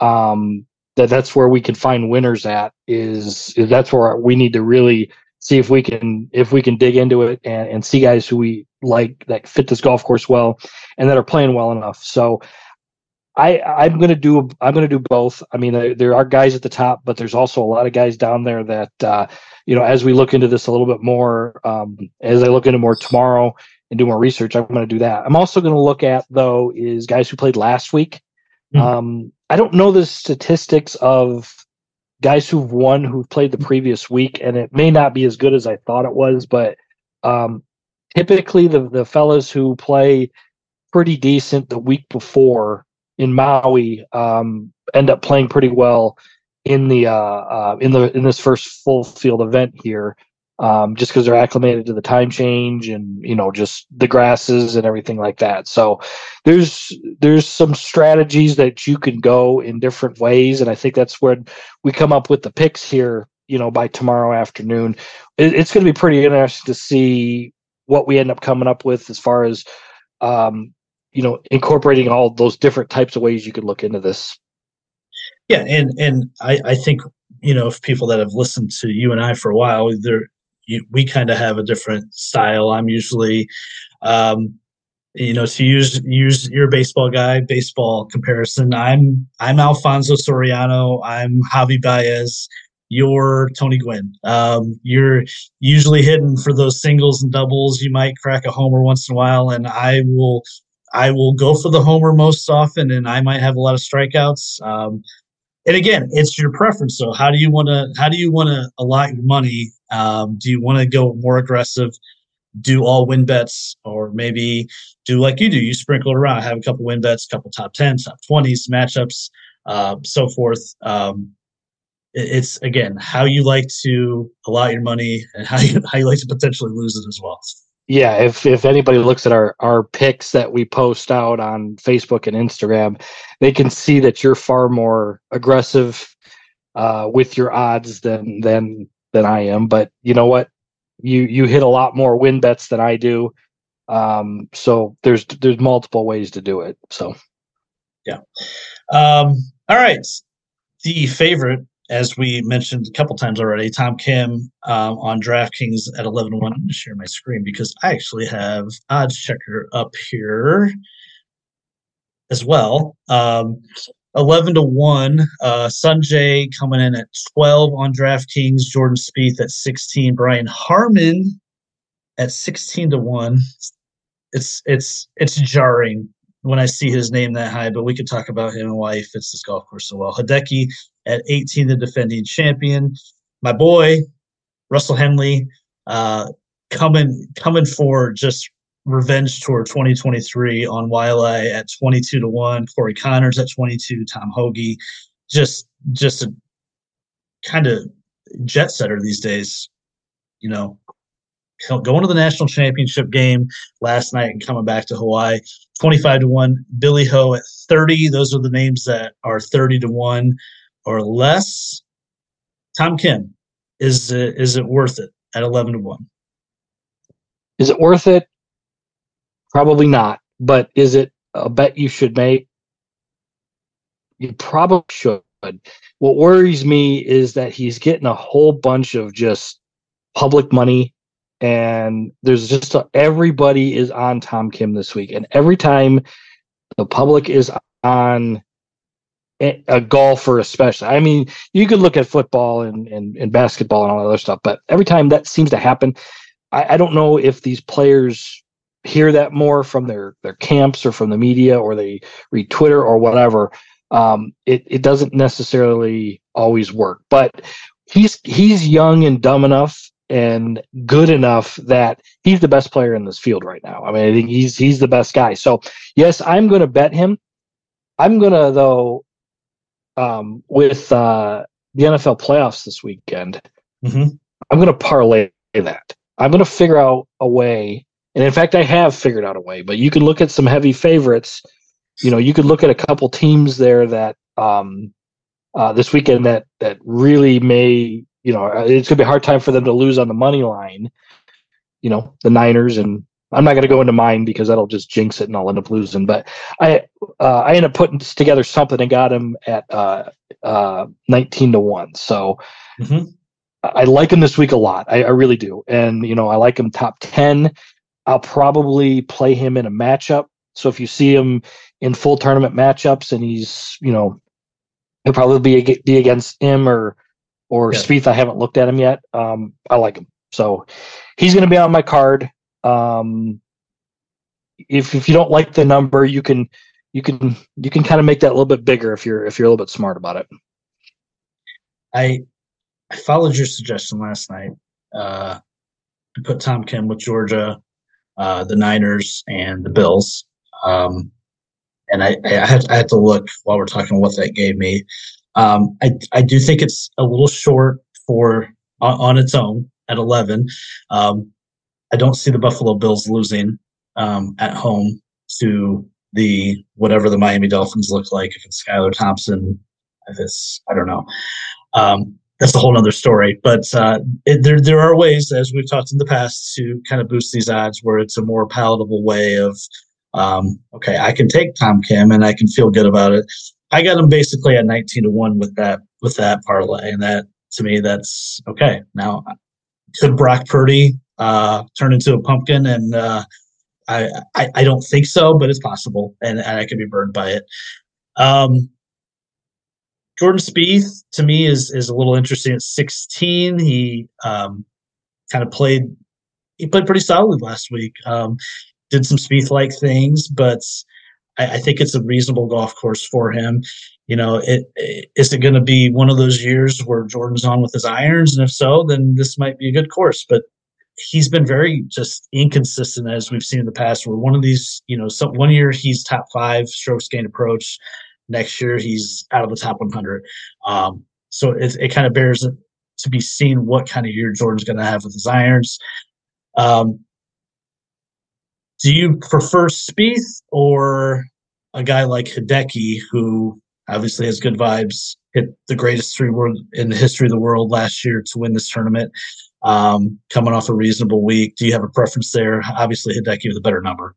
um, that that's where we can find winners at is, is that's where we need to really see if we can if we can dig into it and, and see guys who we like that fit this golf course well and that are playing well enough. So I I'm gonna do I'm gonna do both. I mean, there, there are guys at the top, but there's also a lot of guys down there that uh, you know. As we look into this a little bit more, um, as I look into more tomorrow and do more research, I'm going to do that. I'm also going to look at though is guys who played last week. Mm-hmm. Um, I don't know the statistics of guys who've won who've played the previous week, and it may not be as good as I thought it was, but um, typically the the fellas who play pretty decent the week before in Maui um, end up playing pretty well in the uh, uh, in the in this first full field event here, um, just because they're acclimated to the time change and you know just the grasses and everything like that. So there's there's some strategies that you can go in different ways, and I think that's when we come up with the picks here. You know, by tomorrow afternoon, it, it's going to be pretty interesting to see what we end up coming up with as far as um, you know incorporating all those different types of ways you could look into this. Yeah and and i i think you know if people that have listened to you and i for a while there we kind of have a different style. I'm usually um you know to use use your baseball guy baseball comparison. I'm i'm alfonso soriano. I'm javy baez. You're Tony Gwynn. Um, you're usually hitting for those singles and doubles. You might crack a homer once in a while, and I will I will go for the homer most often, and I might have a lot of strikeouts. Um, and again, it's your preference. So, how do you want to how do you want to allot your money? Um, do you want to go more aggressive? Do all win bets, or maybe do like you do. You sprinkle it around, have a couple win bets, a couple top tens, top twenties, matchups, uh, so forth. Um, it's again how you like to allot your money and how you how you like to potentially lose it as well yeah, if if anybody looks at our our picks that we post out on Facebook and Instagram, they can see that you're far more aggressive uh, with your odds than than than I am. But you know what? You you hit a lot more win bets than I do. Um, so there's there's multiple ways to do it. So yeah. Um, all right. The favorite as we mentioned a couple times already, Tom Kim um, on DraftKings at 11 1. I'm going to share my screen because I actually have odds checker up here as well. Um, 11 to 1. Uh, coming in at 12 on DraftKings. Jordan Spieth at 16. Brian Harman at 16 to 1. It's it's it's jarring when I see his name that high, but we could talk about him and why he fits this golf course so well. Hideki at 18, the defending champion. My boy, Russell Henley, uh, coming coming for just revenge tour 2023 on Waialae at 22 to 1, Corey Conners at 22, Tom Hoge. Just just a kind of jet setter these days, you know, going to the national championship game last night and coming back to Hawaii. 25 to 1. Billy Ho at 30. Those are the names that are 30 to 1 or less. Tom Kim, is it, is it worth it at 11 to 1? Is it worth it? Probably not. But is it a bet you should make? You probably should. What worries me is that he's getting a whole bunch of just public money and there's just a, everybody is on Tom Kim this week, and every time the public is on a, golfer, especially, I mean, you could look at football and, and, and basketball and all that other stuff, but every time that seems to happen, I, I don't know if these players hear that more from their their camps or from the media or they read Twitter or whatever. Um, it it doesn't necessarily always work, but he's he's young and dumb enough and good enough that he's the best player in this field right now. I mean, I think he's he's the best guy. So yes, I'm going to bet him. I'm going to though um, with uh, the NFL playoffs this weekend, mm-hmm. I'm going to parlay that. I'm going to figure out a way, and in fact, I have figured out a way. But you can look at some heavy favorites. You know, you could look at a couple teams there that um, uh, this weekend that that really may, you know, it's going to be a hard time for them to lose on the money line. You know, the Niners and I'm not going to go into mine because that'll just jinx it and I'll end up losing. But I uh, I ended up putting together something and got him at uh, uh, 19 to one. So mm-hmm. I like him this week a lot. I, I, really do. And you know I like him top 10. I'll probably play him in a matchup. So if you see him in full tournament matchups and he's you know he'll probably be be against him or or yeah. Spieth. I haven't looked at him yet. Um, I like him. So he's going to be on my card. Um, if if you don't like the number, you can you can you can kind of make that a little bit bigger if you're if you're a little bit smart about it. I I followed your suggestion last night. Uh, to put Tom Kim with Georgia, uh, the Niners, and the Bills. Um, and I, I had, I had to look while we're talking what that gave me. Um, I, I do think it's a little short for on, on its own at 11. Um, I don't see the Buffalo Bills losing um, at home to the whatever the Miami Dolphins look like. If it's Skylar Thompson, if it's I don't know. Um, that's a whole other story. But uh, it, there there are ways, as we've talked in the past, to kind of boost these odds where it's a more palatable way of um, okay, I can take Tom Kim and I can feel good about it. I got him basically at 19 to 1 with that with that parlay. And that to me that's okay. Now could Brock Purdy uh, turn into a pumpkin, and uh, I, I, I don't think so, but it's possible, and, and I could be burned by it. Um, Jordan Spieth to me is is a little interesting. At 16, he um, kind of played he played pretty solidly last week. Um, did some Spieth like things, but I, I, think it's a reasonable golf course for him. You know, it, it is it going to be one of those years where Jordan's on with his irons, and if so, then this might be a good course. But he's been very just inconsistent as we've seen in the past. Where one of these, you know, some one year he's top five strokes gained approach, next year he's out of the top 100. Um, so it, it kind of bears to be seen what kind of year Jordan's going to have with his irons. Um, do you prefer Spieth or a guy like Hideki, who obviously has good vibes, hit the greatest three world in the history of the world last year to win this tournament? Um, coming off a reasonable week. Do you have a preference there? Obviously, Hideki with a better number.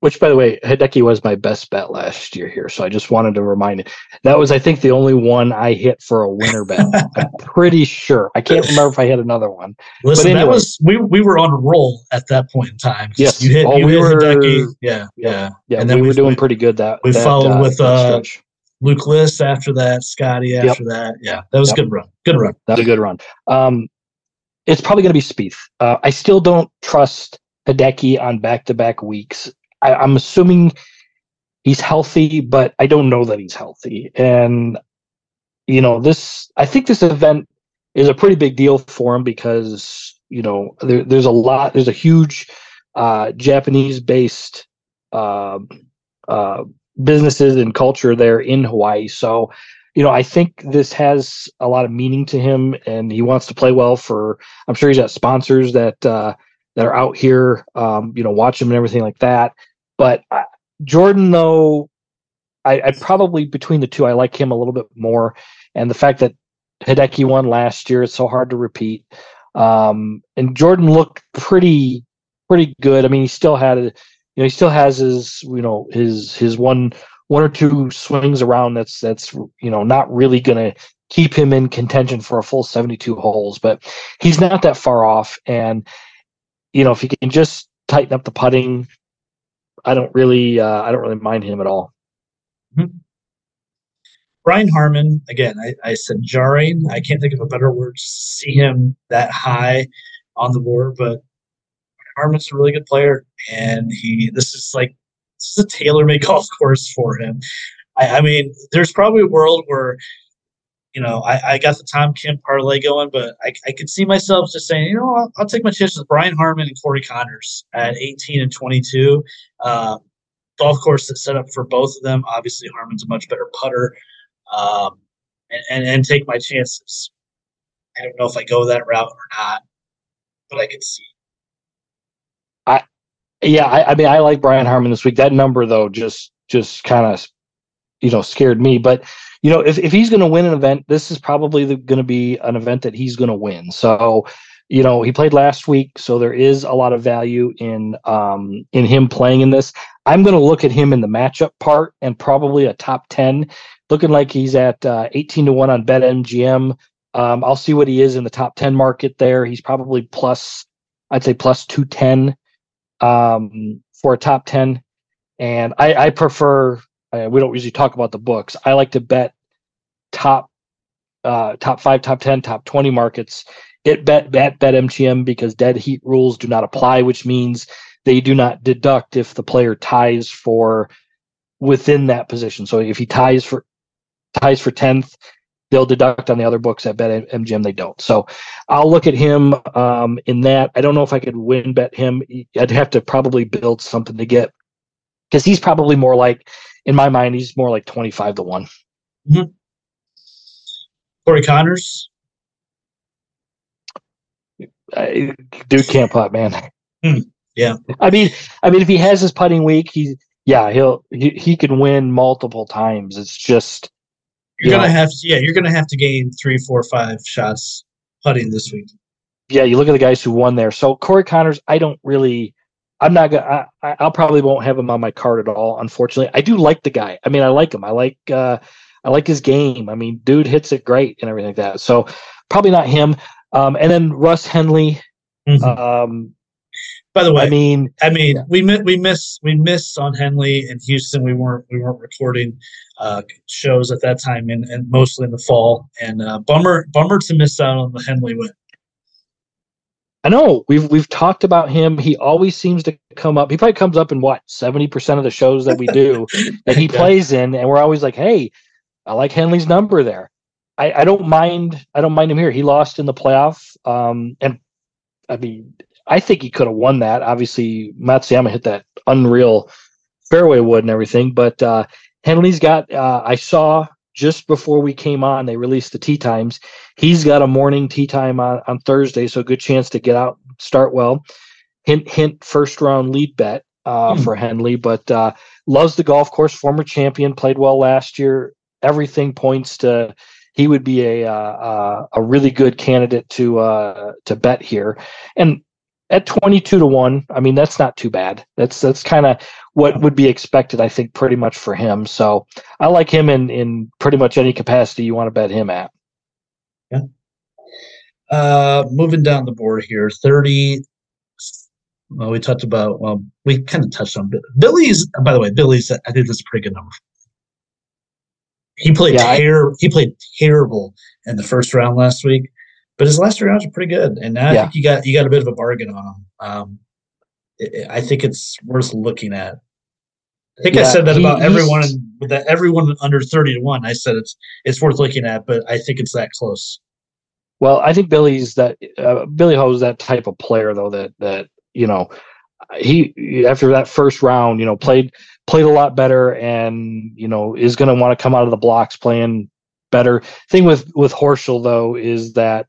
Which, by the way, Hideki was my best bet last year here, so I just wanted to remind it. That was, I think, the only one I hit for a winner bet. I'm pretty sure. I can't remember if I hit another one. Listen, anyway, that was we we were on a roll at that point in time. Yes, you hit. Oh, you we hit were, Hideki. Yeah, yeah, yeah. And then we were doing pretty good. That we that, followed uh, with uh, Luke List after that, Scotty after yep. that. Yeah, that was yep. a good run. Good run. That was a good run. Um, it's probably going to be Spieth. Uh, I still don't trust Hideki on back-to-back weeks. I, I'm assuming he's healthy, but I don't know that he's healthy. And you know, this I think this event is a pretty big deal for him because you know there, there's a lot, there's a huge uh, Japanese-based uh, uh, businesses and culture there in Hawaii. So you know, I think this has a lot of meaning to him, and he wants to play well for. I'm sure he's got sponsors that uh, that are out here, um, you know, watch him and everything like that. But uh, Jordan, though, I, I probably between the two, I like him a little bit more, and the fact that Hideki won last year, it's so hard to repeat. Um, and Jordan looked pretty pretty good. I mean, he still had a, you know, he still has his, you know, his his one one or two swings around that's that's you know not really going to keep him in contention for a full 72 holes but he's not that far off. And you know if he can just tighten up the putting i don't really uh, i don't really mind him at all. Mm-hmm. brian harman again I, I said jarring. I can't think of a better word to see him that high on the board but harman's a really good player and he this is like this is a tailor-made golf course for him. I, I, mean, there's probably a world where, you know, I, I got the Tom Kim parlay going, but I, I could see myself just saying, you know, I'll, I'll take my chances with Brian Harman and Corey Conners at 18 and 22. Uh, golf course that's set up for both of them. Obviously, Harman's a much better putter. um, and, and, and take my chances. I don't know if I go that route or not, but I can see. Yeah, I, I mean I like Brian Harman this week. That number though just just kind of you know scared me. But you know if if he's going to win an event, this is probably going to be an event that he's going to win. So you know he played last week, so there is a lot of value in um in him playing in this. I'm going to look at him in the matchup part and probably a top ten, looking like he's at uh, 18 to one on BetMGM. Um, I'll see what he is in the top 10 market there. He's probably plus, I'd say plus 210 um, for a top 10. And I, I prefer, uh, we don't usually talk about the books. I like to bet top, uh, top five, top 10, top 20 markets. It bet, bet, bet MGM because dead heat rules do not apply, which means they do not deduct if the player ties for within that position. So if he ties for, ties for 10th, they'll deduct on the other books at bet MGM they don't. So I'll look at him um, in that. I don't know if I could win bet him. I'd have to probably build something to get because he's probably more like in my mind he's more like 25 to one. Mm-hmm. Corey Conners. I, dude can't putt, man. Hmm. Yeah. I mean, I mean, if he has his putting week, he's yeah, he'll he, he can win multiple times. It's just you're gonna have to, yeah, you're gonna have to gain three, four, five shots putting this week. Yeah, you look at the guys who won there. So Corey Conners, I don't really. I'm not gonna. I, I'll probably won't have him on my card at all. Unfortunately, I do like the guy. I mean, I like him. I like. uh I like his game. I mean, dude hits it great and everything like that. So probably not him. Um, and then Russ Henley. Mm-hmm. Um, by the way, I mean, I mean, yeah. we miss we miss we missed on Henley in Houston. We weren't we weren't recording uh, shows at that time, and, and mostly in the fall. And uh, bummer bummer to miss out on the Henley win. I know we've we've talked about him. He always seems to come up. He probably comes up in what seventy percent of the shows that we do that he yeah. plays in, and we're always like, "Hey, I like Henley's number there." I, I don't mind. I don't mind him here. He lost in the playoff, um, and I mean, I think he could have won that. Obviously, Matsuyama hit that unreal fairway wood and everything, but uh, Henley's got. Uh, I saw just before we came on, they released the tee times. He's got a morning tee time on, on Thursday, so good chance to get out, start well. Hint, hint, first round lead bet uh, hmm. for Henley, but uh, loves the golf course. Former champion, played well last year. Everything points to he would be a uh, uh, a really good candidate to uh, to bet here. And at 22 to 1 i mean that's not too bad. That's that's kind of what would be expected i think pretty much for him. So i like him in in pretty much any capacity you want to bet him at. Yeah. Uh moving down the board here 30 well we talked about well we kind of touched on billy's by the way billy's i think that's a pretty good number. He played yeah, ter- I, he played terrible in the first round last week but his last three rounds are pretty good, and now yeah. I think you got you got a bit of a bargain on him. Um, it, I think it's worth looking at. I think yeah, I said that he, about everyone that everyone under thirty to one. I said it's it's worth looking at, but I think it's that close. Well, I think Billy's that uh, Billy Ho's that type of player though that that you know he after that first round you know played played a lot better and you know is going to want to come out of the blocks playing better. Thing with with Horschel though is that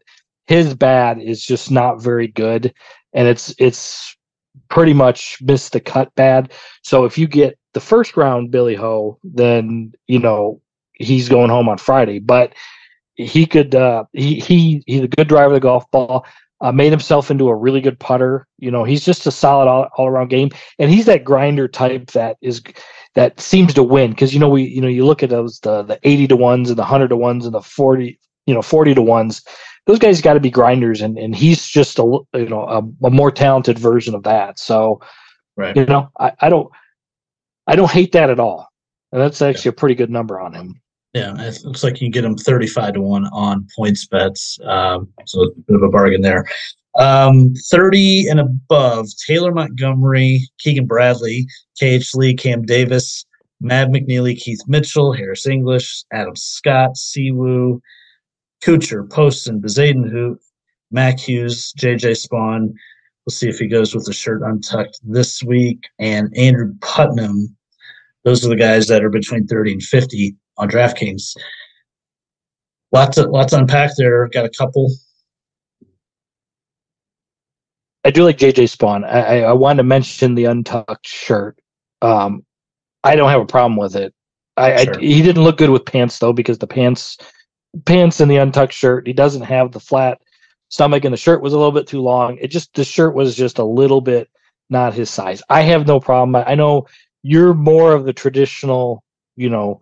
his bad is just not very good, and it's it's pretty much missed the cut bad. So if you get the first round Billy Ho, then you know he's going home on Friday. But he could uh, he he he's a good driver of the golf ball. Uh, made himself into a really good putter. You know, he's just a solid all, all around game, and he's that grinder type that is that seems to win because you know we you know you look at those the the eighty to ones and the hundred to ones and the forty you know forty to ones those guys got to be grinders, and and he's just a you know a, a, more talented version of that. So, right. you know, I, I don't I don't hate that at all, and that's actually yeah. a pretty good number on him. Yeah, it looks like you can get him thirty-five to one on points bets, um, so a bit of a bargain there. Um, 30 and above, Taylor Montgomery, Keegan Bradley, KH Lee, Cam Davis, Mav McNealy, Keith Mitchell, Harris English, Adam Scott, Si Woo, Kuchar, Poston, Bezuidenhout, Mac Hughes, JJ Spaun. We'll see if he goes with the shirt untucked this week. And Andrew Putnam. Those are the guys that are between 30 and 50 on DraftKings. Lots of lots to unpack there. Got a couple. I do like JJ Spaun. I, I, I wanted to mention the untucked shirt. Um, I don't have a problem with it. I, sure. I, he didn't look good with pants though because the pants pants and the untucked shirt. He doesn't have the flat stomach and the shirt was a little bit too long. It just the shirt was just a little bit not his size. I have no problem. I know you're more of the traditional, you know,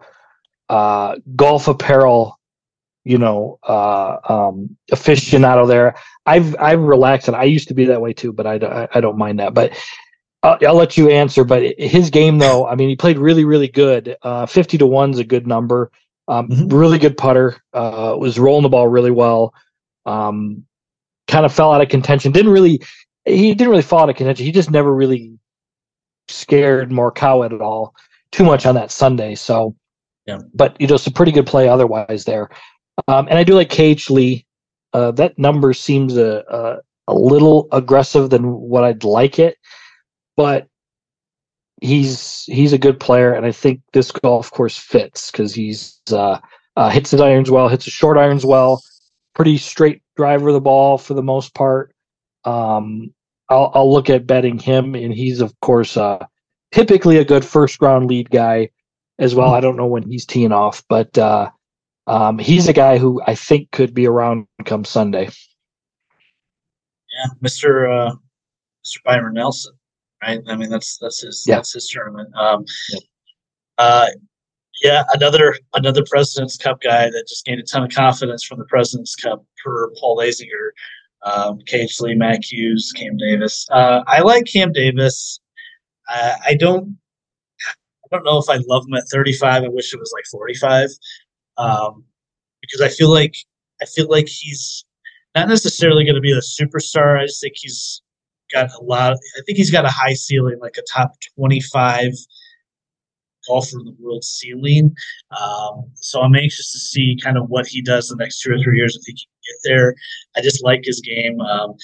uh, golf apparel, you know, uh, um, aficionado there. I've I've relaxed and I used to be that way too, but I, I, I don't mind that. But I'll, I'll, let you answer. But his game though, I mean, he played really really good. Uh, Fifty to one's a good number. Um, mm-hmm. Really good putter. Uh, was rolling the ball really well. Um, kind of fell out of contention. Didn't really, he didn't really fall out of contention. He just never really scared Morikawa at all too much on that Sunday. So, yeah. But you know, it's a pretty good play otherwise there. Um, and I do like KH Lee. Uh, that number seems a, a a little aggressive than what I'd like it, but he's he's a good player, and I think this golf course fits because he's uh, uh, hits his irons well, hits his short irons well, pretty straight driver of the ball for the most part. Um, I'll, I'll look at betting him, and he's of course uh, typically a good first round lead guy as well. I don't know when he's teeing off, but uh, um, he's a guy who I think could be around come Sunday. Yeah, Mister uh, Mister Byron Nelson, right? I mean, that's that's his yeah. that's his tournament. Um, yeah. Uh, yeah, another another President's Cup guy that just gained a ton of confidence from the President's Cup per Paul Azinger, um, KH Lee, Mac Hughes, Cam Davis. Uh, I like Cam Davis. Uh, I don't I don't know if I love him at 35. I wish it was like 45, um, because I feel like I feel like he's not necessarily going to be a superstar. I just think he's got a lot. Of, I think he's got a high ceiling, like a top 25 golfer in the world ceiling. Um, so I'm anxious to see kind of what he does the next two or three years if he can get there. I just like his game. Um,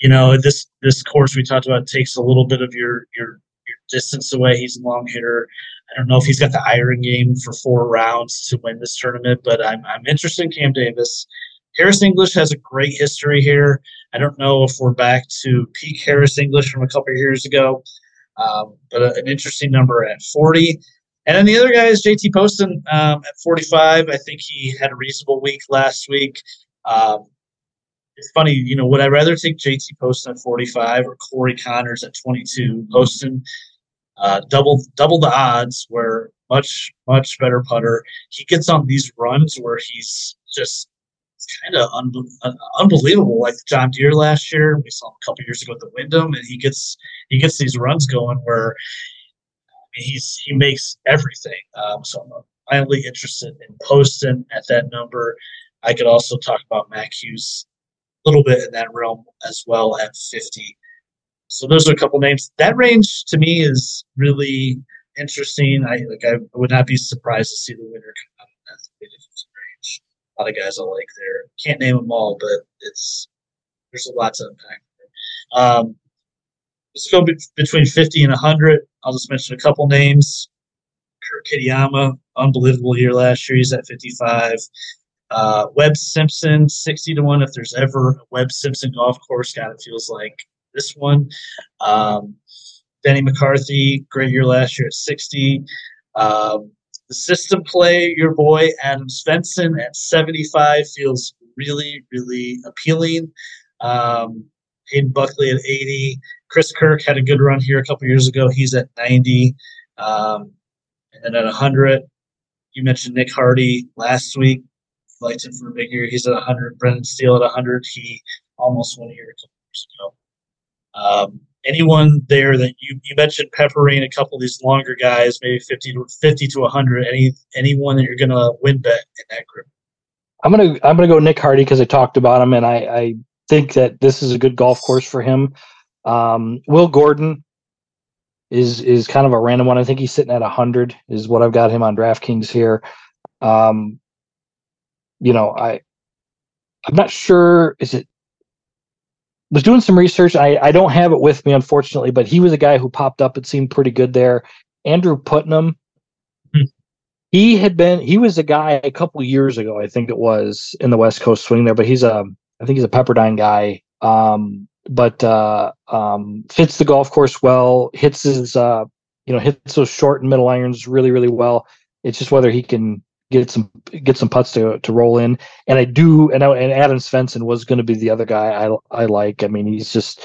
you know, this this course we talked about takes a little bit of your your your distance away. He's a long hitter. I don't know if he's got the iron game for four rounds to win this tournament, but I'm I'm interested in Cam Davis. Harris English has a great history here. I don't know if we're back to peak Harris English from a couple years ago, um, but a, an interesting number at 40. And then the other guy is JT Poston um, at 45. I think he had a reasonable week last week. Um, it's funny, you know, would I rather take JT Poston at 45 or Corey Conners at 22? Poston, uh, double double the odds, where much much better putter. He gets on these runs where he's just kind of un- unbelievable, like John Deere last year. We saw him a couple years ago at the Wyndham, and he gets he gets these runs going where he's he makes everything. Um, so I'm finally interested in Poston at that number. I could also talk about Mac Hughes a little bit in that realm as well at 50. So those are a couple names. That range to me is really interesting. I like I would not be surprised to see the winner come out in that range. A lot of guys I like there. Can't name them all, but it's there's a lot to unpack. Um, let's go be- between 50 and 100. I'll just mention a couple names. Kurt Kitayama, unbelievable year last year. He's at 55. Uh, Webb Simpson, 60 to 1. If there's ever a Webb Simpson golf course, God, it feels like this one. Um, Denny McCarthy, great year last year at 60. Um, the system play, your boy Adam Svensson at 75 feels really, really appealing. Um, Hayden Buckley at 80. Chris Kirk had a good run here a couple years ago. He's at 90. Um, and then at 100, you mentioned Nick Hardy last week. Liked him for a big year. He's at 100. Brendan Steele at 100. He almost won here a couple years ago. Um, anyone there that you, you mentioned peppering a couple of these longer guys, maybe 50 to 50 to 100. Any anyone that you're going to win bet in that group? I'm gonna I'm gonna go Nick Hardy because I talked about him and I, I think that this is a good golf course for him. Um, Will Gordon is is kind of a random one. I think he's sitting at hundred is what I've got him on DraftKings here. Um, you know, I I'm not sure. Is it? Was doing some research. I I don't have it with me unfortunately, but he was a guy who popped up. It seemed pretty good there. Andrew Putnam. Hmm. he had been he was a guy a couple years ago, I think it was in the West Coast swing there, but he's a I think he's a Pepperdine guy. Um, but uh, um, fits the golf course well, hits his uh, you know hits those short and middle irons really really well. It's just whether he can get some get some putts to to roll in. And I do, and I, and Adam Svensson was going to be the other guy I I like. I mean, he's just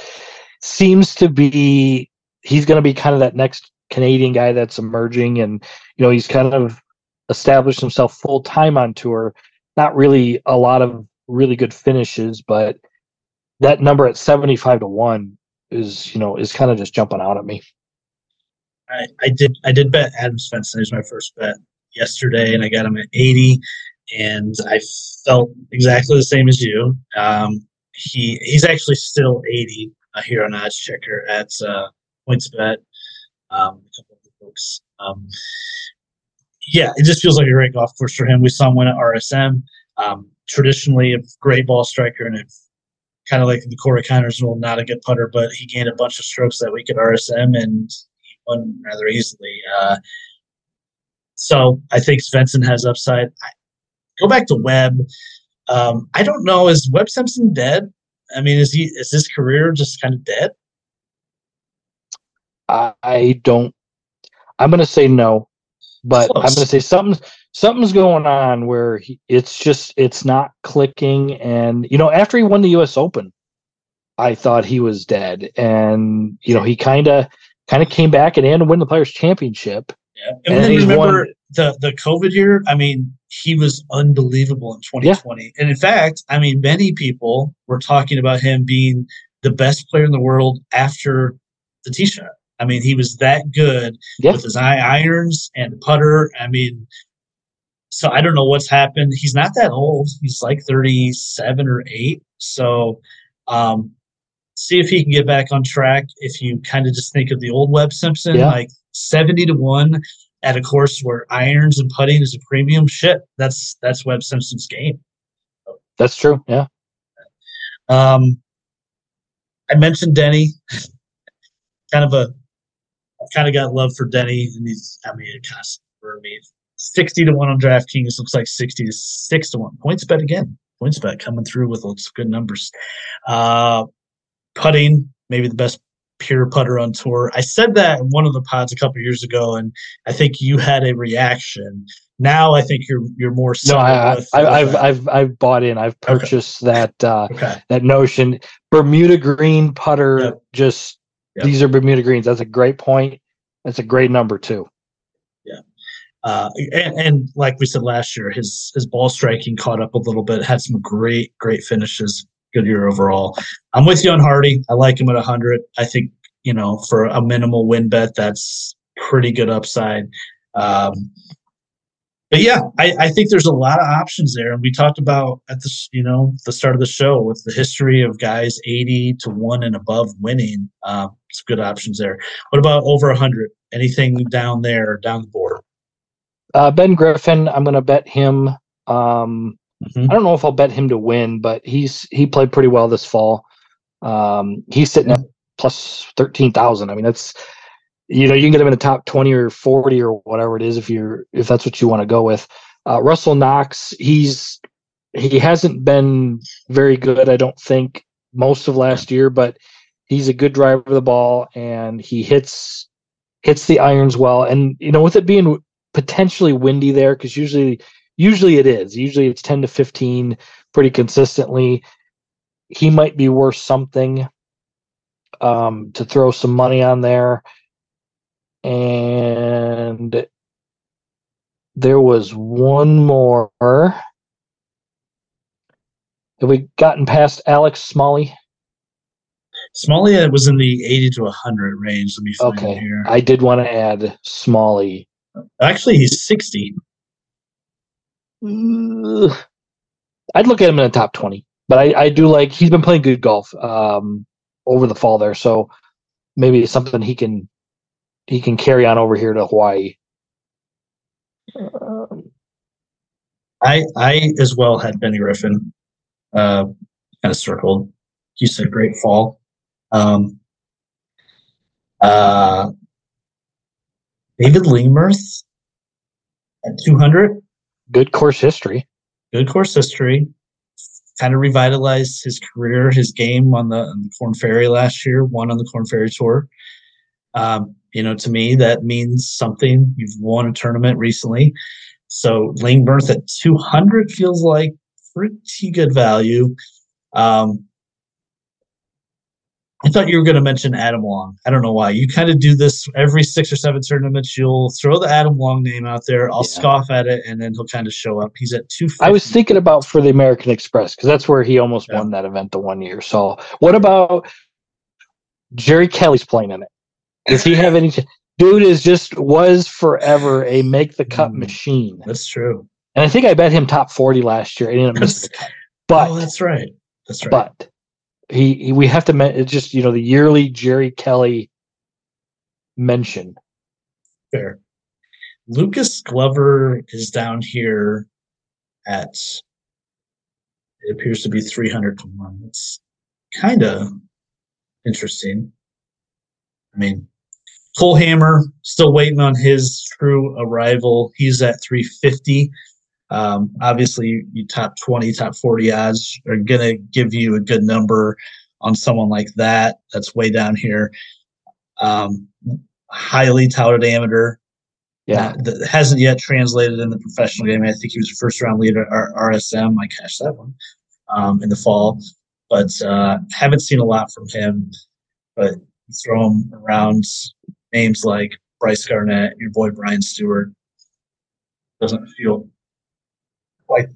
seems to be he's going to be kind of that next Canadian guy that's emerging, and you know he's kind of established himself full time on tour. Not really a lot of really good finishes, but that number at seventy five to one is you know is kind of just jumping out at me. I, I did I did bet Adam Svensson is my first bet yesterday, and I got him at 80, and I felt exactly the same as you. Um, he he's actually still 80 uh, here on Odds Checker at uh, PointsBet. Um, a couple of folks. Um, yeah, it just feels like a great golf course for him. We saw him win at RSM. Um, traditionally, a great ball striker, and it's kind of like the Corey Conners rule, not a good putter, but he gained a bunch of strokes that week at RSM, and he won rather easily. Uh, so I think Svensson has upside. I, go back to Webb. Um, I don't know. Is Webb Simpson dead? I mean, is he is his career just kind of dead? I don't. I'm going to say no, but Close. I'm going to say something. Something's going on where he, it's just it's not clicking. And you know, after he won the U.S. Open, I thought he was dead, and you know, he kind of kind of came back and to win the Players Championship. Yeah. And, and then remember won, the the COVID year. I mean, he was unbelievable in 2020. Yeah. And in fact, I mean, many people were talking about him being the best player in the world after the tee shot. I mean, he was that good yeah. with his eye irons and putter. I mean, so I don't know what's happened. He's not that old. He's like 37 or 8. So um, see if he can get back on track. If you kind of just think of the old Webb Simpson, yeah. like 70 to 1 at a course where irons and putting is a premium. Shit that's that's webb simpson's game. That's true yeah. Um i mentioned denny. Kind of a i've kind of got love for denny and he's i mean it of for me. 60 to 1 on draftkings looks like 60 to 6 to 1 Points bet again. Points bet coming through with lots of good numbers. Uh putting maybe the best pure putter on tour. I said that in one of the pods a couple years ago, and I think you had a reaction. Now I think you're you're more. No, I, with, I, have I've I've bought in. I've purchased okay. that uh, okay. that notion. Bermuda green putter. Yep. Just yep. these are Bermuda greens. That's a great point. That's a great number too. Yeah. Uh, and, and, like we said last year, his his ball striking caught up a little bit. Had some great great finishes good year overall. I'm with you on Hardy. I like him at 100. I think, you know, for a minimal win bet, that's pretty good upside. Um, but yeah, I, I, think there's a lot of options there. And we talked about at the you know the start of the show with the history of guys 80 to one and above winning. Um, some good options there. What about over 100? Anything down there, down the board? Uh, ben Griffin, I'm going to bet him um, Mm-hmm. I don't know if I'll bet him to win, but he's he played pretty well this fall. Um, he's sitting at plus thirteen thousand. I mean, that's you know you can get him in the top twenty or forty or whatever it is if you're if that's what you want to go with. Uh, Russell Knox, he's he hasn't been very good, I don't think, most of last year, but he's a good driver of the ball and he hits hits the irons well. And you know, with it being potentially windy there, because usually Usually it is. Usually it's 10 to 15 pretty consistently. He might be worth something um, to throw some money on there. And there was one more. Have we gotten past Alex Smalley? Smalley uh, was in the 80 to 100 range. Let me find okay. here. I did want to add Smalley. Actually, he's 60. I'd look at him in the top 20, but I, I do like he's been playing good golf um, over the fall there, so maybe it's something he can he can carry on over here to Hawaii. Um, I I as well had Benny Griffin, uh, kind of circled. You said great fall. Um, uh, David Lingmerth at 200. Good course history. Good course history. Kind of revitalized his career, his game on the, on the Korn Ferry last year, won on the Korn Ferry Tour. Um, you know, to me, that means something. You've won a tournament recently. So Lingmerth at 200 feels like pretty good value. Um, I thought you were going to mention Adam Long. I don't know why. You kind of do this every six or seven tournaments. You'll throw the Adam Long name out there. I'll yeah. scoff at it, and then he'll kind of show up. He's at two. I was thinking about for the American Express because that's where he almost yeah. won that event the one year. So, what about Jerry Kelly's playing in it? Does he have any? Dude is just was forever a make the cut mm, machine. That's true. And I think I bet him top forty last year. Ended up missing the cut. But oh, that's right. That's right. But he, he we have to it's just you know the yearly Jerry Kelly mention. Fair. Lucas Glover is down here at it appears to be 300 to 1. It's kind of interesting. I mean, Cole Hammer still waiting on his true arrival. He's at 350. Um, obviously, you top 20, top 40 odds are going to give you a good number on someone like that. That's way down here. Um, highly touted amateur. Yeah. That hasn't yet translated in the professional game. I think he was a first round leader at RSM. I cashed that one um, in the fall, but uh, haven't seen a lot from him. But throw him around names like Bryce Garnett, your boy Brian Stuard. Doesn't feel quite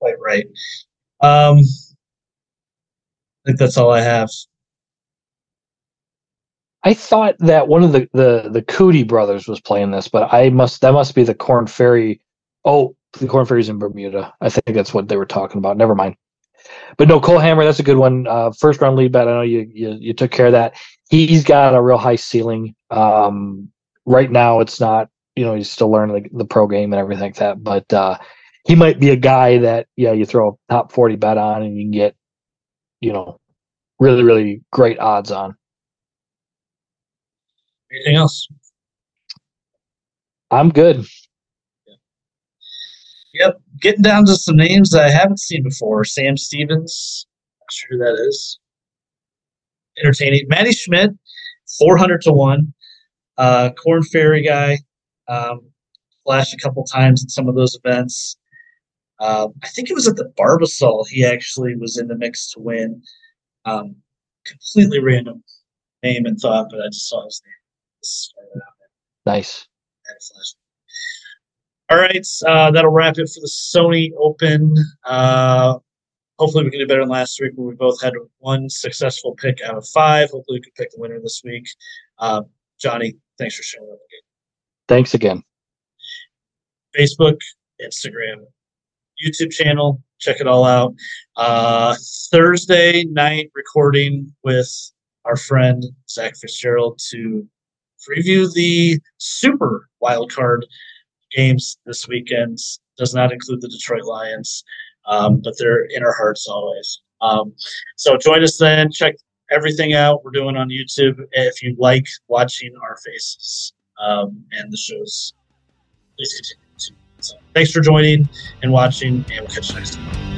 quite right. Um, I think that's all I have. I thought that one of the the the Cootie brothers was playing this, but I must that must be the Korn Ferry. Oh, the Korn Ferry's in Bermuda. I think that's what they were talking about. Never mind. But no, Cole Hammer, that's a good one. Uh, first round lead bet. I know you, you you took care of that. He's got a real high ceiling. Um, right now, it's not. You know, he's still learning the, the pro game and everything like that. But uh, he might be a guy that yeah you throw a top 40 bet on and you can get you know really really great odds on. Anything else? I'm good. Yep getting down to some names that i haven't seen before. Sam stevens not sure who that is. Entertaining. Matti Schmid 400 to 1 uh korn ferry guy um flashed a couple times in some of those events uh, I think it was at the Barbasol he actually was in the mix to win. Um, completely random name and thought, but I just saw his name. Nice. All right, uh, that'll wrap it for the Sony Open. Uh, hopefully, we can do better than last week, where we both had one successful pick out of five. Hopefully, we can pick the winner this week. Uh, Johnny, thanks for showing up again. Thanks again. Facebook, Instagram, YouTube channel. Check it all out. Uh, Thursday night recording with our friend Zach Fitzgerald to preview the Super Wild Card games this weekend. Does not include the Detroit Lions, um, but they're in our hearts always. Um, so join us then. Check everything out we're doing on YouTube if you like watching our faces um, and the shows. Please continue. So thanks for joining and watching, and we'll catch you next time.